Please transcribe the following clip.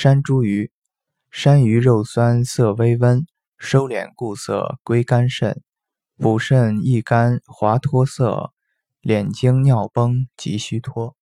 山茱萸，山萸肉酸涩微温，收敛固涩归肝肾，补肾益肝，滑脱涩，敛经尿崩，及虚脱。